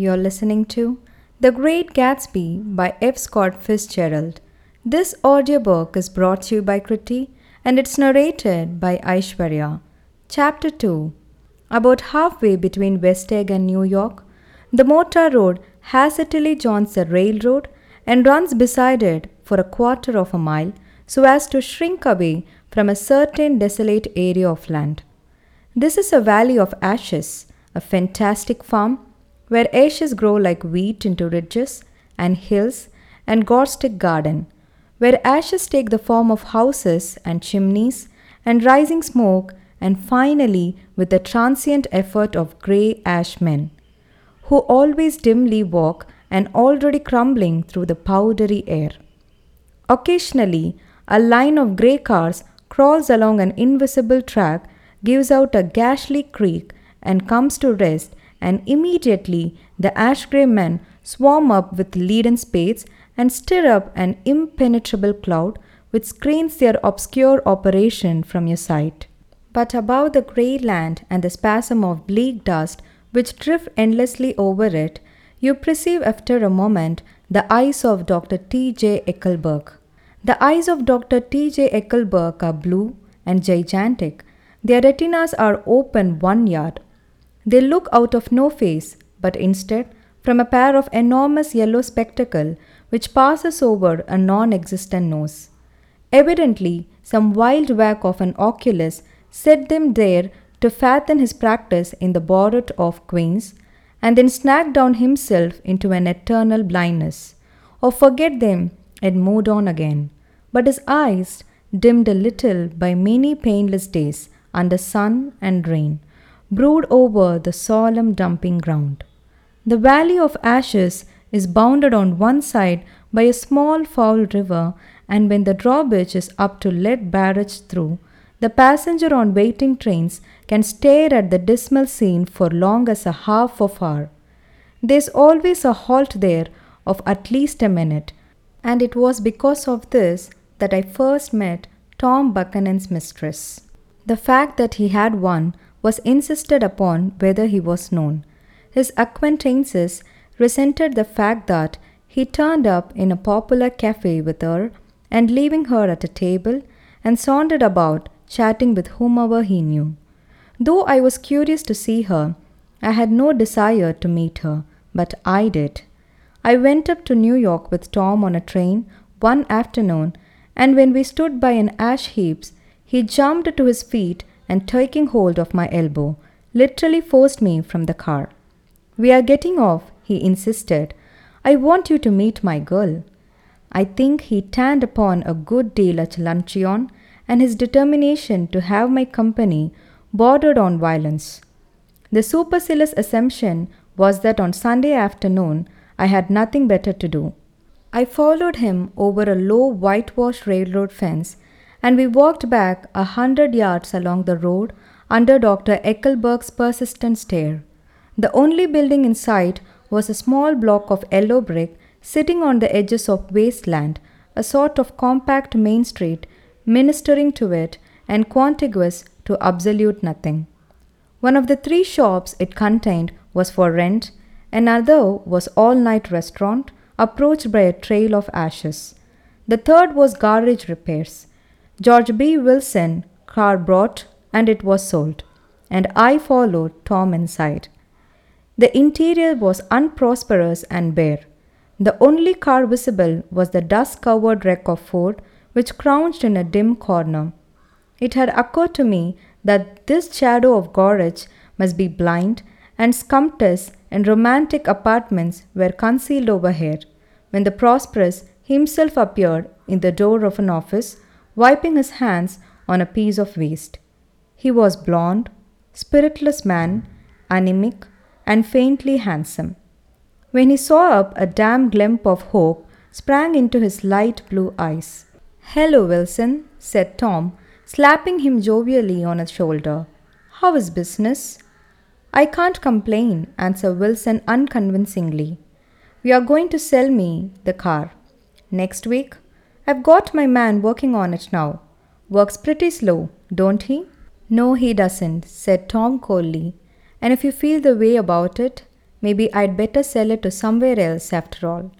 You're listening to The Great Gatsby by F. Scott Fitzgerald. This audiobook is brought to you by Kriti and it's narrated by Aishwarya. Chapter 2 About halfway between West Egg and New York, the motor road hastily joins the railroad and runs beside it for a quarter of a mile so as to shrink away from a certain desolate area of land. This is a valley of ashes, a fantastic farm where ashes grow like wheat into ridges and hills and gorstic garden, where ashes take the form of houses and chimneys and rising smoke and finally with the transient effort of grey ash men, who always dimly walk and already crumbling through the powdery air. Occasionally, a line of grey cars crawls along an invisible track, gives out a ghastly creak, and comes to rest, and immediately the ash grey men swarm up with leaden spades and stir up an impenetrable cloud which screens their obscure operation from your sight. But above the grey land and the spasm of bleak dust which drift endlessly over it, you perceive after a moment the eyes of Dr. T. J. Eckleburg. The eyes of Dr. T. J. Eckleburg are blue and gigantic. Their retinas are open one yard. They look out of no face, but instead from a pair of enormous yellow spectacles which passes over a non existent nose. Evidently, some wild whack of an oculist set them there to fatten his practice in the border of Queens, and then snack down himself into an eternal blindness, or forget them and moved on again. But his eyes, dimmed a little by many painless days under sun and rain, brood over the solemn dumping ground. The valley of ashes is bounded on one side by a small foul river, and when the drawbridge is up to let barrage through, the passenger on waiting trains can stare at the dismal scene for long as a half of hour. There's always a halt there of at least a minute, and it was because of this that I first met Tom Buchanan's mistress. The fact that he had one was insisted upon whether he was known. His acquaintances resented the fact that he turned up in a popular cafe with her and leaving her at a table and sauntered about chatting with whomever he knew. Though I was curious to see her, I had no desire to meet her, but I did. I went up to New York with Tom on a train one afternoon, and when we stood by an ash heaps, he jumped to his feet and taking hold of my elbow, literally forced me from the car. We are getting off, he insisted. I want you to meet my girl. I think he turned upon a good deal at luncheon, and his determination to have my company bordered on violence. The supercilious assumption was that on Sunday afternoon I had nothing better to do. I followed him over a low whitewashed railroad fence, and we walked back a hundred yards along the road under Dr. Eckleburg's persistent stare. The only building in sight was a small block of yellow brick sitting on the edges of wasteland, a sort of compact main street ministering to it and contiguous to absolute nothing. One of the three shops it contained was for rent Another was all night restaurant, approached by a trail of ashes. The third was garage repairs. George B. Wilson car brought and it was sold, and I followed Tom inside. The interior was unprosperous and bare. The only car visible was the dust covered wreck of Ford, which crouched in a dim corner. It had occurred to me that this shadow of Gorge must be blind and scumptus and romantic apartments were concealed over here when the prosperous himself appeared in the door of an office, wiping his hands on a piece of waste. He was blond, spiritless man, anemic, and faintly handsome. When he saw up, a dim glimpse of hope sprang into his light blue eyes. Hello, Wilson, said Tom, slapping him jovially on the shoulder. How is business? I can't complain, answered Wilson unconvincingly. We are going to sell me the car. Next week? I've got my man working on it now. Works pretty slow, don't he? No, he doesn't, said Tom coldly. And if you feel the way about it, Maybe I'd better sell it to somewhere else after all.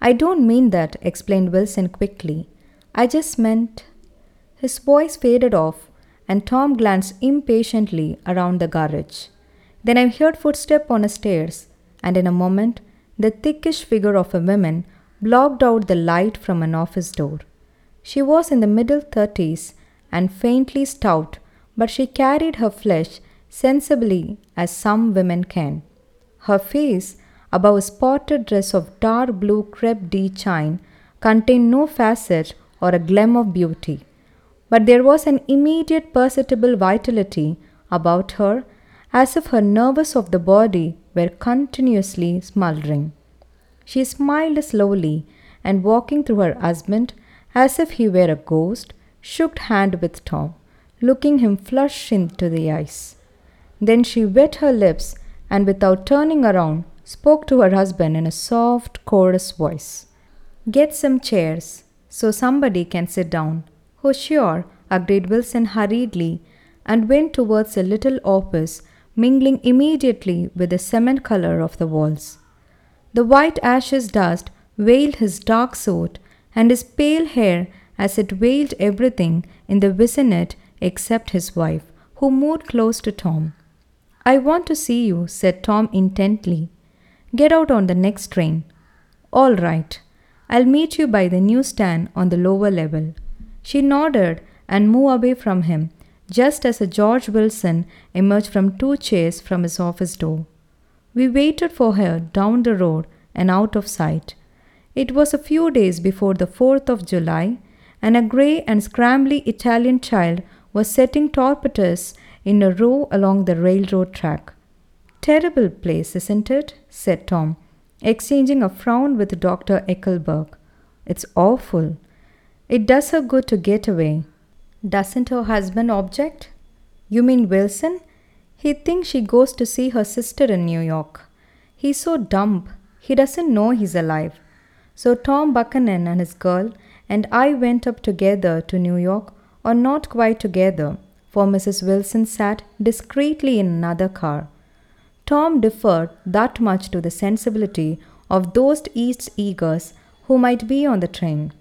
I don't mean that, explained Wilson quickly. I just meant. His voice faded off, and Tom glanced impatiently around the garage. Then I heard footsteps on the stairs, and in a moment, the thickish figure of a woman blocked out the light from an office door. She was in the middle thirties and faintly stout, but she carried her flesh sensibly as some women can. Her face, above a spotted dress of dark blue crepe de chine, contained no facet or a gleam of beauty, but there was an immediate perceptible vitality about her, as if her nerves of the body were continuously smoldering. She smiled slowly and, walking through her husband as if he were a ghost, shook hand with Tom, looking him flush into the eyes. Then she wet her lips and, without turning around, spoke to her husband in a soft, chorus voice. Get some chairs so somebody can sit down. Oh, sure, agreed Wilson hurriedly and went towards a little office, mingling immediately with the cement color of the walls. The white ashes dust veiled his dark suit and his pale hair as it veiled everything in the vicinity except his wife, who moved close to Tom. I want to see you, said Tom intently. Get out on the next train. All right. I'll meet you by the newsstand on the lower level. She nodded and moved away from him, just as a George Wilson emerged from two chairs from his office door. We waited for her down the road and out of sight. It was a few days before the 4th of July, and a grey and scrambly Italian child was setting torpedoes in a row along the railroad track. Terrible place, isn't it? said Tom, exchanging a frown with Dr. Eckleburg. It's awful. It does her good to get away. Doesn't her husband object? You mean Wilson? He thinks she goes to see her sister in New York. He's so dumb. He doesn't know he's alive. So Tom Buchanan and his girl and I went up together to New York, or not quite together, for Mrs. Wilson sat discreetly in another car. Tom deferred that much to the sensibility of those East Eggers who might be on the train.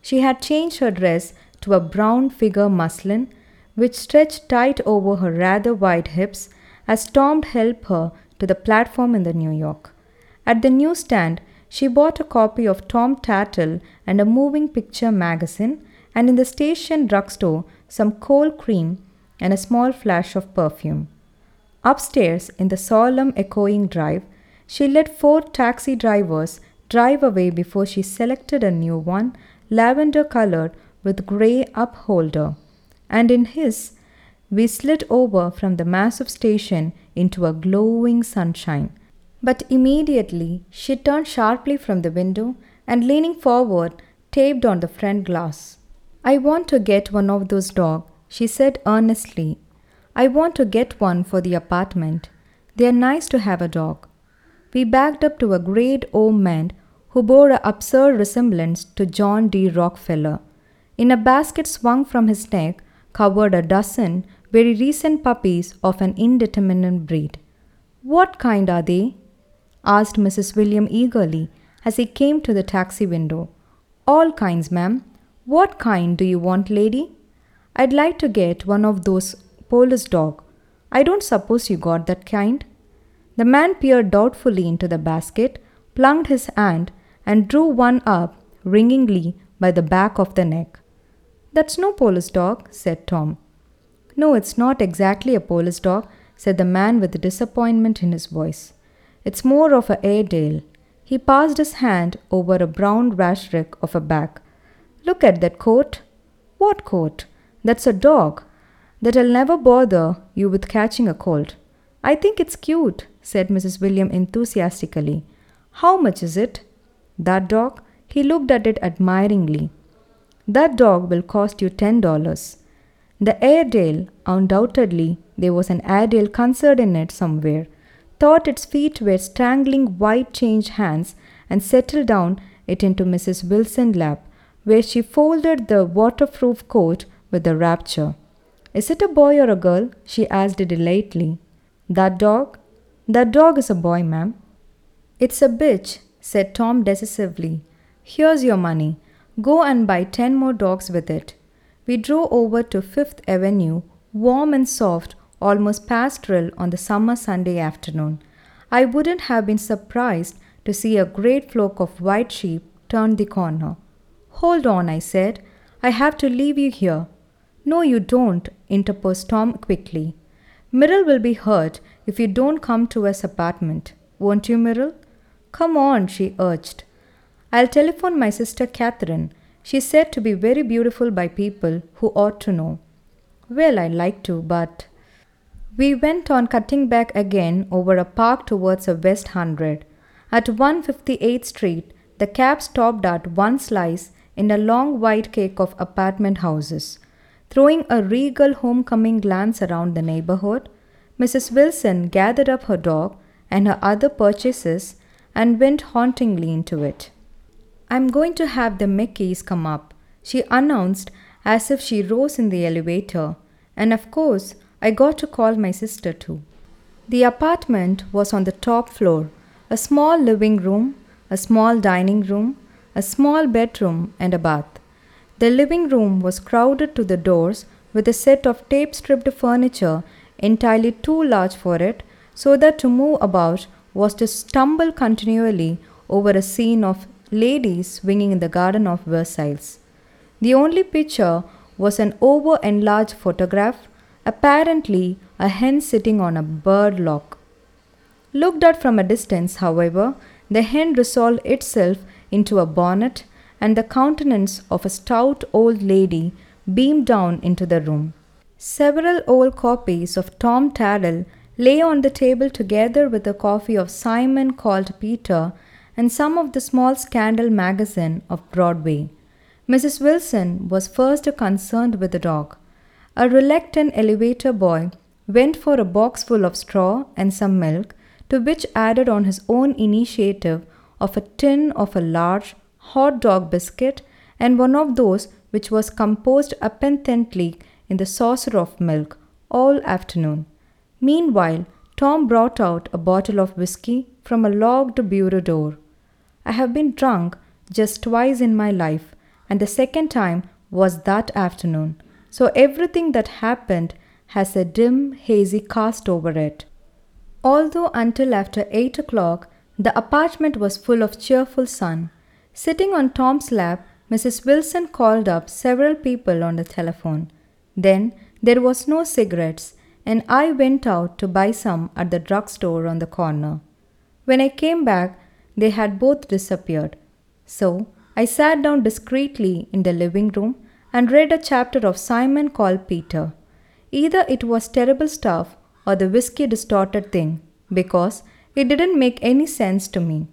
She had changed her dress to a brown figure muslin, which stretched tight over her rather wide hips as Tom helped her to the platform in the New York. At the newsstand, she bought a copy of Town Tattle and a moving picture magazine, and in the station drugstore, some cold cream and a small flash of perfume. Upstairs, in the solemn, echoing drive, she let four taxi drivers drive away before she selected a new one, lavender colored with grey upholder. And in his, we slid over from the massive station into a glowing sunshine. But immediately she turned sharply from the window and leaning forward, taped on the front glass. I want to get one of those dogs, she said earnestly. I want to get one for the apartment. They are nice to have a dog. We backed up to a great old man who bore an absurd resemblance to John D. Rockefeller. In a basket swung from his neck covered a dozen very recent puppies of an indeterminate breed. What kind are they? asked Mrs. William eagerly as he came to the taxi window. All kinds, ma'am. What kind do you want, lady? I'd like to get one of those police dog. I don't suppose you got that kind. The man peered doubtfully into the basket, plunged his hand, and drew one up ringingly by the back of the neck. That's no police dog, said Tom. No, it's not exactly a police dog, said the man with disappointment in his voice. It's more of a Airedale. He passed his hand over a brown rashrick of a back. Look at that coat. What coat? That's a dog. That'll never bother you with catching a cold. I think it's cute, said Mrs. William enthusiastically. How much is it? That dog? He looked at it admiringly. That dog will cost you ten dollars. The Airedale, undoubtedly, there was an Airedale concert in it somewhere thought its feet were strangling white change hands and settled down it into Mrs. Wilson's lap, where she folded the waterproof coat with a rapture. Is it a boy or a girl? she asked delightedly. That dog? That dog is a boy, ma'am. It's a bitch, said Tom decisively. Here's your money. Go and buy ten more dogs with it. We drove over to Fifth Avenue, warm and soft, almost pastoral on the summer Sunday afternoon. I wouldn't have been surprised to see a great flock of white sheep turn the corner. Hold on, I said. I have to leave you here. No, you don't, interposed Tom quickly. Myrtle will be hurt if you don't come to his apartment. Won't you, Myrtle? Come on, she urged. I'll telephone my sister Catherine. She's said to be very beautiful by people who ought to know. Well, I'd like to, but. We went on cutting back again over a park towards a West Hundred. At 158th Street, the cab stopped at one slice in a long white cake of apartment houses. Throwing a regal homecoming glance around the neighborhood, Mrs. Wilson gathered up her dog and her other purchases and went hauntingly into it. I'm going to have the McKees come up, she announced as if she rose in the elevator, and of course, I got to call my sister too. The apartment was on the top floor a small living room, a small dining room, a small bedroom, and a bath. The living room was crowded to the doors with a set of tape stripped furniture entirely too large for it, so that to move about was to stumble continually over a scene of ladies swinging in the garden of Versailles. The only picture was an over enlarged photograph, apparently a hen sitting on a bird lock. Looked at from a distance, however, the hen resolved itself into a bonnet, and the countenance of a stout old lady beamed down into the room. Several old copies of Town Tattle lay on the table together with a copy of Simon called Peter and some of the small scandal magazine of Broadway. Mrs. Wilson was first concerned with the dog. A reluctant elevator boy went for a box full of straw and some milk, to which added on his own initiative of a tin of a large hot dog biscuit and one of those which was composed appetently in the saucer of milk all afternoon. Meanwhile, Tom brought out a bottle of whisky from a locked bureau door. I have been drunk just twice in my life, and the second time was that afternoon, so everything that happened has a dim, hazy cast over it. Although until after eight o'clock the apartment was full of cheerful sun, sitting on Tom's lap, Mrs. Wilson called up several people on the telephone. Then there was no cigarettes, and I went out to buy some at the drugstore on the corner. When I came back, they had both disappeared. So I sat down discreetly in the living room and read a chapter of Simon called Peter. Either it was terrible stuff or the whiskey distorted thing, because it didn't make any sense to me.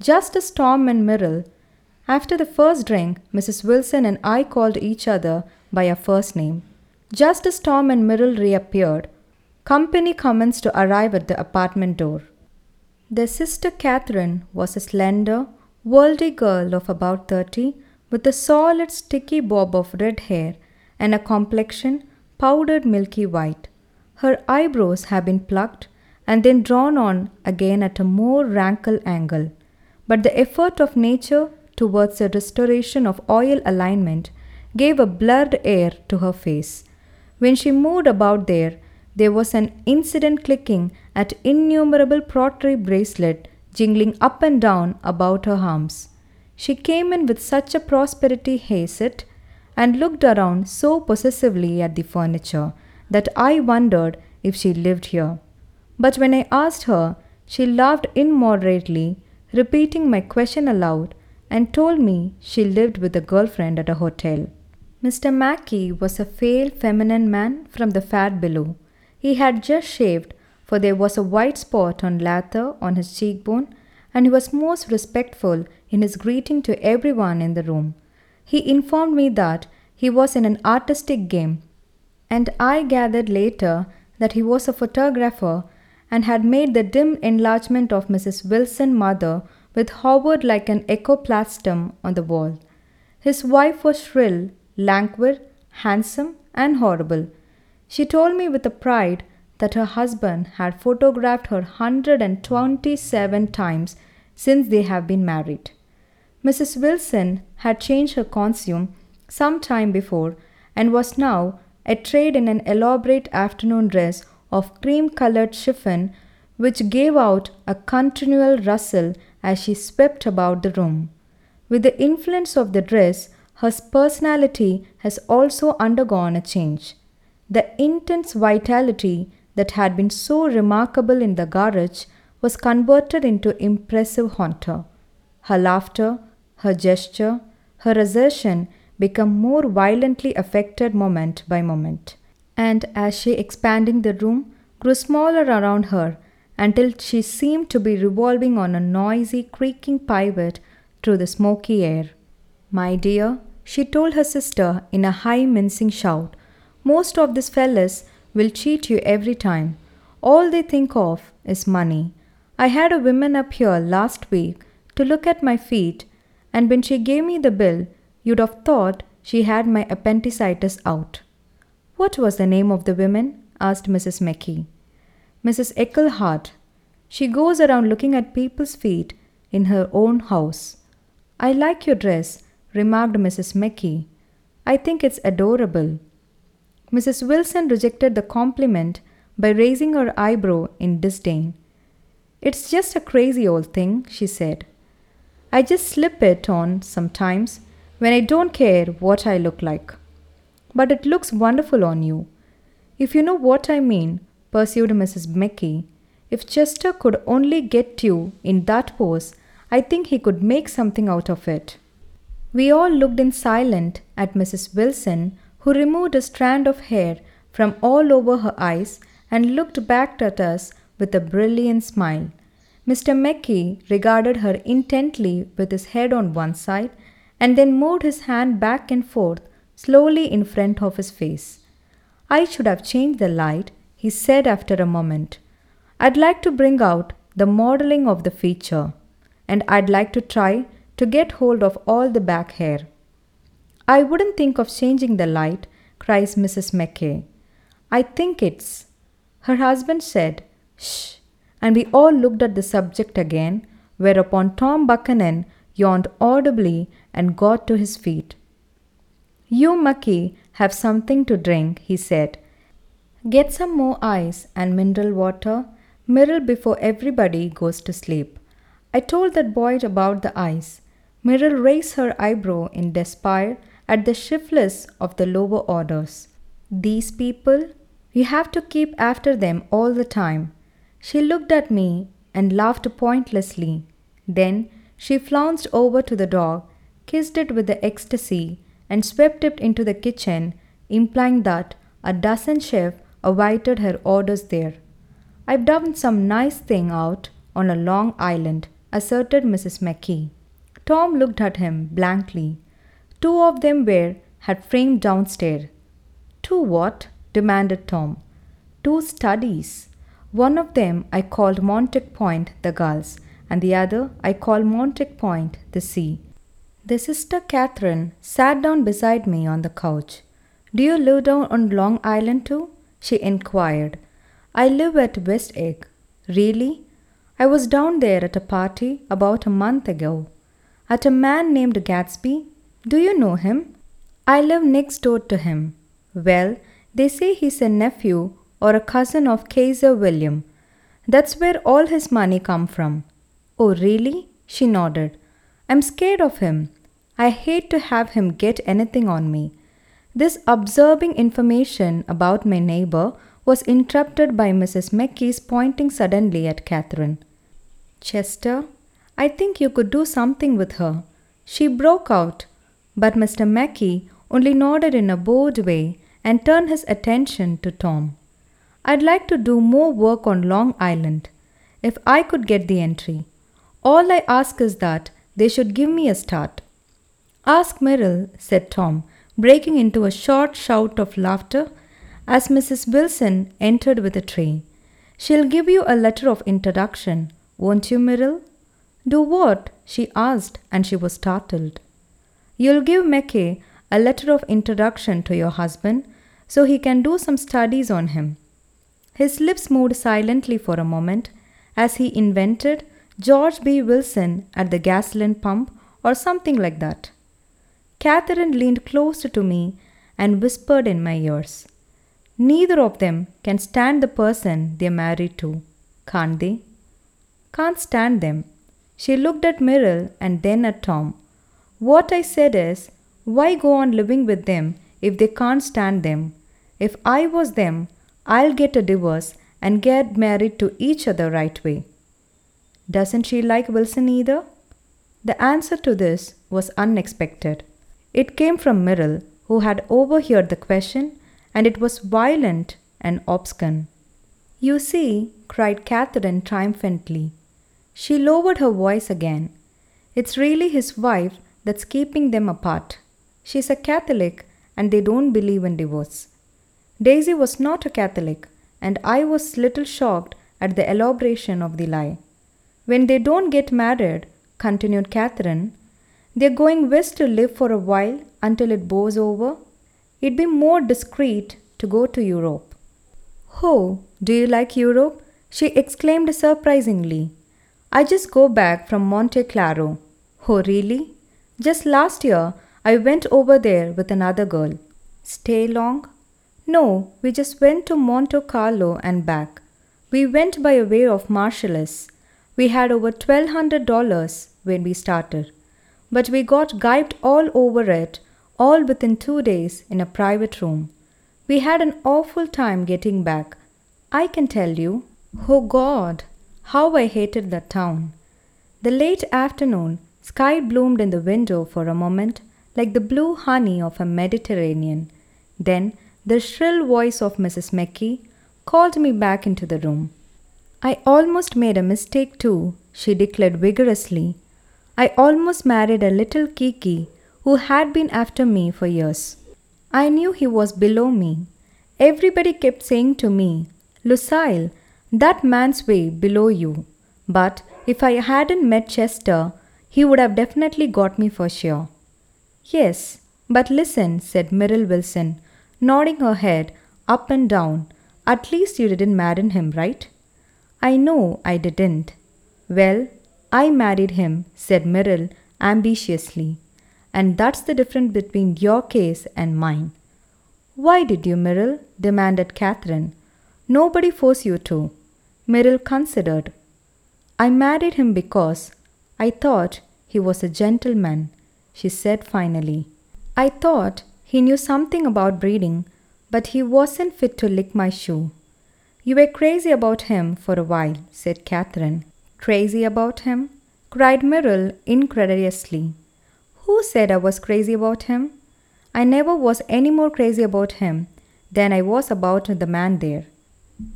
Just as Tom and Myrtle, after the first drink, Mrs. Wilson and I called each other by our first name. Just as Tom and Myrtle reappeared, company commenced to arrive at the apartment door. Their sister Catherine was a slender, worldly girl of about thirty, with a solid, sticky bob of red hair and a complexion powdered milky white. Her eyebrows had been plucked and then drawn on again at a more rankle angle, but the effort of nature towards the restoration of oil alignment gave a blurred air to her face when she moved about there, there was an incident clicking at innumerable pottery bracelet jingling up and down about her arms. She came in with such a prosperity haste and looked around so possessively at the furniture that I wondered if she lived here. But when I asked her, she laughed immoderately, repeating my question aloud, and told me she lived with a girlfriend at a hotel. Mr. McKee was a pale, feminine man from the fat below. He had just shaved, for there was a white spot on lather on his cheekbone, and he was most respectful in his greeting to everyone in the room. He informed me that he was in an artistic game, and I gathered later that he was a photographer and had made the dim enlargement of Mrs. Wilson's mother with hovered like an ectoplasm on the wall. His wife was shrill languid, handsome, and horrible. She told me with a pride that her husband had photographed her 127 times since they have been married. Mrs. Wilson had changed her costume some time before and was now arrayed in an elaborate afternoon dress of cream colored chiffon which gave out a continual rustle as she swept about the room. With the influence of the dress, her personality has also undergone a change. The intense vitality that had been so remarkable in the garage was converted into impressive haunter. Her laughter, her gesture, her assertion become more violently affected moment by moment. And as she expanding the room, grew smaller around her until she seemed to be revolving on a noisy creaking pivot through the smoky air. My dear, she told her sister in a high mincing shout, most of these fellas will cheat you every time. All they think of is money. I had a woman up here last week to look at my feet, and when she gave me the bill, you'd have thought she had my appendicitis out. What was the name of the woman? asked Mrs. McKee. Mrs. Eckelhart. She goes around looking at people's feet in her own house. I like your dress, remarked Mrs. McKee. I think it's adorable. Mrs. Wilson rejected the compliment by raising her eyebrow in disdain. It's just a crazy old thing, she said. I just slip it on sometimes when I don't care what I look like. But it looks wonderful on you. If you know what I mean, pursued Mrs. McKee. If Chester could only get you in that pose, I think he could make something out of it. We all looked in silence at Mrs. Wilson, who removed a strand of hair from all over her eyes and looked back at us with a brilliant smile. Mr. McKee regarded her intently with his head on one side and then moved his hand back and forth slowly in front of his face. I should have changed the light he said after a moment. I'd like to bring out the modeling of the feature, and I'd like to try to get hold of all the back hair. I wouldn't think of changing the light, cries Mrs. McKee. I think it's. Her husband said, Shh, and we all looked at the subject again, whereupon Tom Buchanan yawned audibly and got to his feet. You, McKee, have something to drink, he said, Get some more ice and mineral water, Myrtle before everybody goes to sleep. I told that boy about the ice. Myrtle raised her eyebrow in despair at the shiftless of the lower orders. These people, you have to keep after them all the time. She looked at me and laughed pointlessly. Then she flounced over to the dog, kissed it with the ecstasy, and swept it into the kitchen, implying that a dozen chefs awaited her orders there. I've done some nice thing out on a long island, asserted Mrs. McKee. Tom looked at him blankly. Two of them were had framed downstairs. Two what? demanded Tom. Two studies. One of them I called Montauk Point the Gulls, and the other I called Montauk Point the Sea. The sister Catherine sat down beside me on the couch. Do you live down on Long Island too? she inquired. I live at West Egg. Really? I was down there at a party about a month ago. At a man named Gatsby. Do you know him? I live next door to him. Well, they say he's a nephew or a cousin of Kaiser William. That's where all his money come from. Oh, really? She nodded. I'm scared of him. I hate to have him get anything on me. This absorbing information about my neighbor was interrupted by Mrs. McKee's pointing suddenly at Catherine. Chester, I think you could do something with her. She broke out, but Mr. McKee only nodded in a bored way and turned his attention to Tom. I'd like to do more work on Long Island if I could get the entry. All I ask is that they should give me a start. Ask Myrtle, said Tom, breaking into a short shout of laughter as Mrs. Wilson entered with a tray. She'll give you a letter of introduction, won't you, Myrtle? Do what? she asked, and she was startled. You'll give McKee a letter of introduction to your husband so he can do some studies on him. His lips moved silently for a moment as he invented George B. Wilson at the gasoline pump or something like that. Catherine leaned closer to me and whispered in my ears. Neither of them can stand the person they're married to, can't they? Can't stand them. She looked at Myrtle and then at Tom. What I said is, why go on living with them if they can't stand them? If I was them, I'll get a divorce and get married to each other right way. Doesn't she like Wilson either? The answer to this was unexpected. It came from Myrtle, who had overheard the question, and it was violent and obscene. You see, cried Catherine triumphantly. She lowered her voice again. It's really his wife that's keeping them apart. She's a Catholic and they don't believe in divorce. Daisy was not a Catholic, and I was little shocked at the elaboration of the lie. When they don't get married, continued Catherine, they're going west to live for a while until it blows over. It'd be more discreet to go to Europe. Oh, do you like Europe? she exclaimed surprisingly. I just go back from Monte Carlo. Oh, really? Just last year, I went over there with another girl. Stay long? No, we just went to Monte Carlo and back. We went by way of Marseilles. We had over $1,200 when we started. But we got gibed all over it, all within two days in a private room. We had an awful time getting back. I can tell you. Oh God, how I hated that town. The late afternoon sky bloomed in the window for a moment like the blue honey of a Mediterranean. Then the shrill voice of Mrs. McKee called me back into the room. I almost made a mistake too, she declared vigorously. I almost married a little Kiki who had been after me for years. I knew he was below me. Everybody kept saying to me, Lucille, that man's way below you. But if I hadn't met Chester, he would have definitely got me for sure. Yes, but listen, said Myrtle Wilson, nodding her head up and down. At least you didn't marry him, right? I know I didn't. Well, I married him, said Myrtle ambitiously. And that's the difference between your case and mine. Why did you, Myrtle? demanded Catherine. Nobody forced you to. Myrtle considered. I married him because I thought he was a gentleman, she said finally. I thought he knew something about breeding, but he wasn't fit to lick my shoe. You were crazy about him for a while, said Catherine. Crazy about him? cried Myrtle incredulously. Who said I was crazy about him? I never was any more crazy about him than I was about the man there.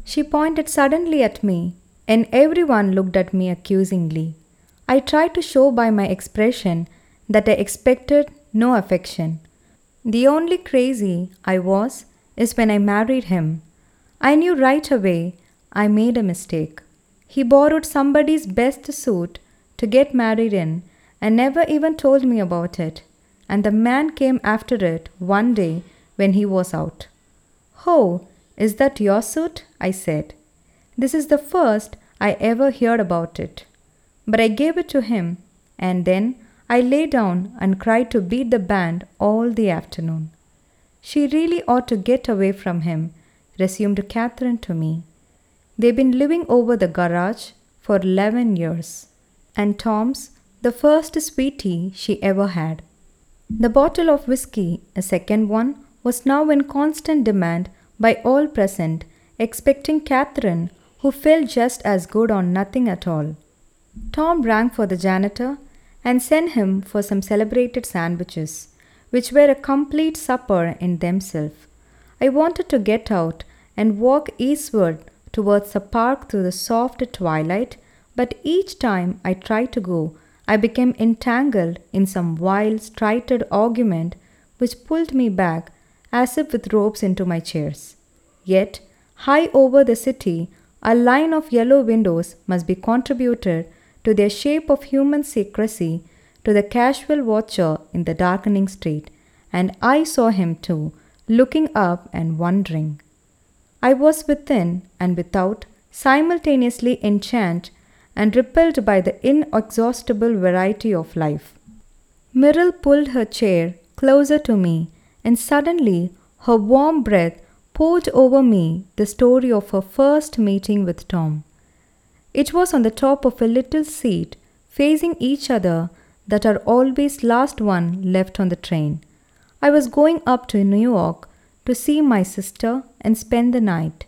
She pointed suddenly at me, and everyone looked at me accusingly. I tried to show by my expression that I expected no affection. The only crazy I was is when I married him. I knew right away I made a mistake. He borrowed somebody's best suit to get married in and never even told me about it. And the man came after it one day when he was out. Oh, is that your suit? I said. This is the first I ever heard about it. But I gave it to him, and then I lay down and cried to beat the band all the afternoon. She really ought to get away from him, resumed Catherine to me. They've been living over the garage for eleven years, and Tom's the first sweetie she ever had. The bottle of whiskey, a second one, was now in constant demand by all present, expecting Catherine, who felt just as good on nothing at all. Tom rang for the janitor and sent him for some celebrated sandwiches, which were a complete supper in themselves. I wanted to get out and walk eastward towards the park through the soft twilight, but each time I tried to go, I became entangled in some wild, strided argument which pulled me back as if with ropes into my chairs. Yet, high over the city, a line of yellow windows must be contributed to their shape of human secrecy to the casual watcher in the darkening street, and I saw him too, looking up and wondering. I was within and without, simultaneously enchanted and repelled by the inexhaustible variety of life. Myrtle pulled her chair closer to me, and suddenly her warm breath poured over me the story of her first meeting with Tom. It was on the top of a little seat facing each other that are always last one left on the train. I was going up to New York to see my sister and spend the night.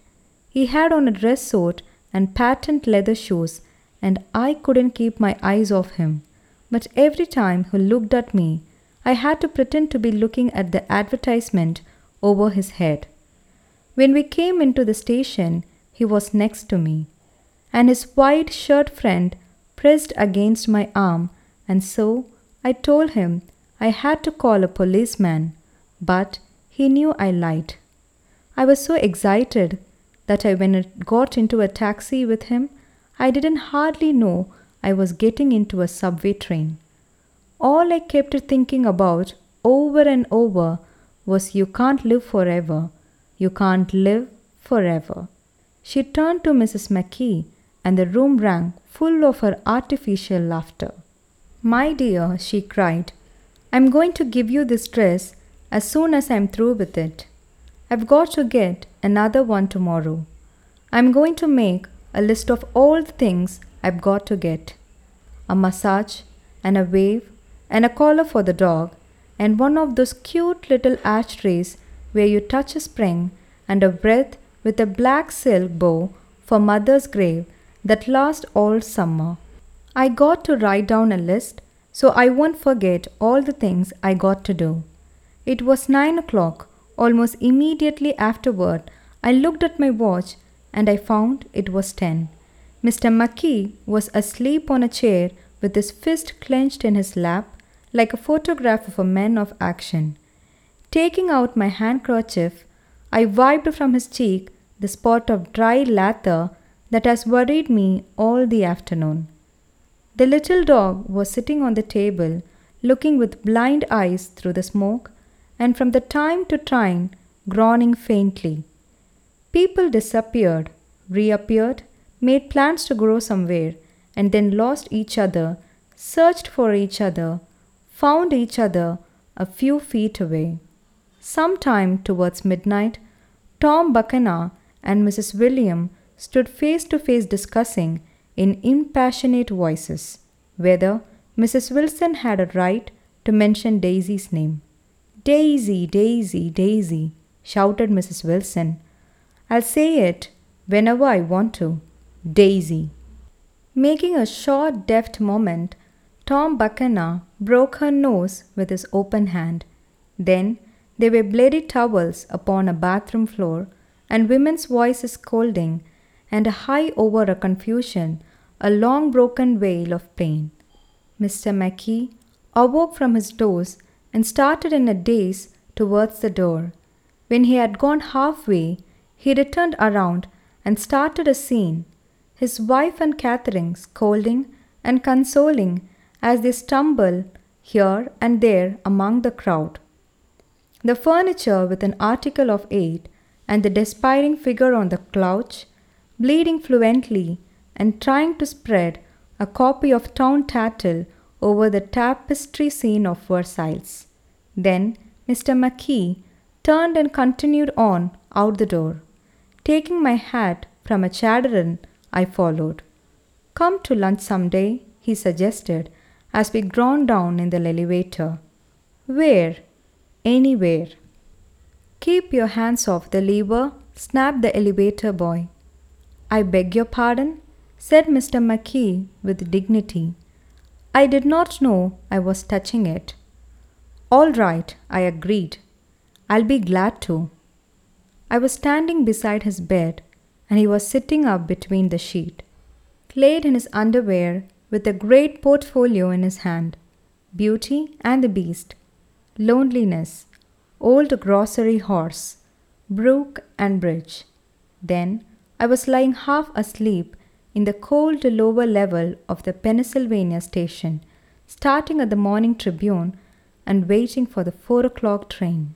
He had on a dress suit and patent leather shoes, and I couldn't keep my eyes off him. But every time he looked at me, I had to pretend to be looking at the advertisement over his head. When we came into the station, he was next to me, and his white shirt friend pressed against my arm and so I told him I had to call a policeman, but he knew I lied. I was so excited that I, when I got into a taxi with him, I didn't hardly know I was getting into a subway train. All I kept thinking about over and over was you can't live forever. You can't live forever. She turned to Mrs. McKee, and the room rang full of her artificial laughter. My dear, she cried, I'm going to give you this dress as soon as I'm through with it. I've got to get another one tomorrow. I'm going to make a list of all the things I've got to get a massage, and a wave, and a collar for the dog, and one of those cute little ashtrays where you touch a spring, and a wreath with a black silk bow for mother's grave that last all summer. I got to write down a list so I won't forget all the things I got to do. It was nine o'clock. Almost immediately afterward, I looked at my watch and I found it was ten. Mr. McKee was asleep on a chair with his fist clenched in his lap, like a photograph of a man of action. Taking out my handkerchief, I wiped from his cheek the spot of dry lather that has worried me all the afternoon. The little dog was sitting on the table, looking with blind eyes through the smoke, and from the time to time groaning faintly. People disappeared, reappeared, made plans to grow somewhere, and then lost each other, searched for each other, found each other a few feet away. Sometime towards midnight, Tom Buchanan and Mrs. William stood face to face discussing in impassionate voices whether Mrs. Wilson had a right to mention Daisy's name. Daisy, Daisy, Daisy, shouted Mrs. Wilson. I'll say it whenever I want to. Daisy. Making a short, deft movement, Tom Buchanan broke her nose with his open hand. Then there were bloody towels upon a bathroom floor, and women's voices scolding, and high over a confusion a long broken wail of pain. Mr. McKee awoke from his doze and started in a daze towards the door. When he had gone halfway, he returned around and started a scene, his wife and Catherine scolding and consoling as they stumbled here and there among the crowd. The furniture with an article of aid and the despairing figure on the couch, bleeding fluently and trying to spread a copy of Town Tattle over the tapestry scene of Versailles. Then Mr. McKee turned and continued on out the door. Taking my hat from a chadran, I followed. Come to lunch some day, he suggested as we ground down in the elevator. Where? Anywhere. Keep your hands off the lever, snapped the elevator boy. I beg your pardon? said Mr. McKee with dignity. I did not know I was touching it. All right, I agreed. I'll be glad to. I was standing beside his bed, and he was sitting up between the sheet, clad in his underwear with a great portfolio in his hand Beauty and the Beast, Loneliness, Old Grocery Horse, Brook and Bridge. Then I was lying half asleep in the cold lower level of the Pennsylvania station, starting at the morning Tribune and waiting for the four o'clock train.